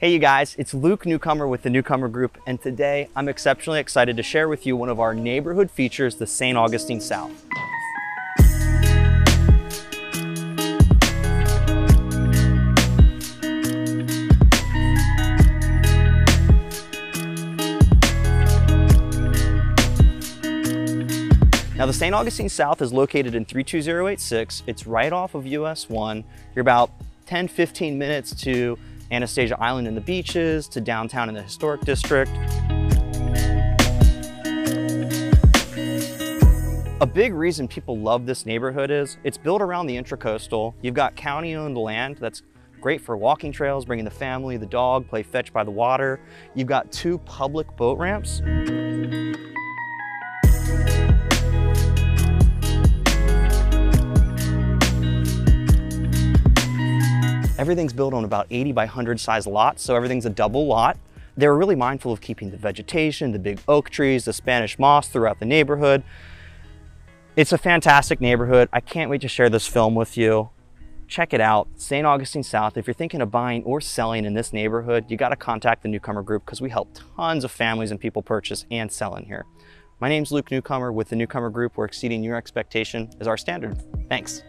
Hey you guys, it's Luke Newcomer with the Newcomer Group, and today I'm exceptionally excited to share with you one of our neighborhood features, the St. Augustine South. Now the St. Augustine South is located in 32086. It's right off of US 1. You're about 10, 15 minutes to Anastasia Island and the beaches, to downtown in the historic district. A big reason people love this neighborhood is it's built around the intracoastal. You've got county owned land that's great for walking trails, bringing the family, the dog, play fetch by the water. You've got two public boat ramps. Everything's built on about 80 by 100 size lots, so everything's a double lot. They were really mindful of keeping the vegetation, the big oak trees, the Spanish moss throughout the neighborhood. It's a fantastic neighborhood. I can't wait to share this film with you. Check it out, St. Augustine South. If you're thinking of buying or selling in this neighborhood, you gotta contact the Newcomer Group because we help tons of families and people purchase and sell in here. My name's Luke Newcomer with the Newcomer Group, We're exceeding your expectation is our standard. Thanks.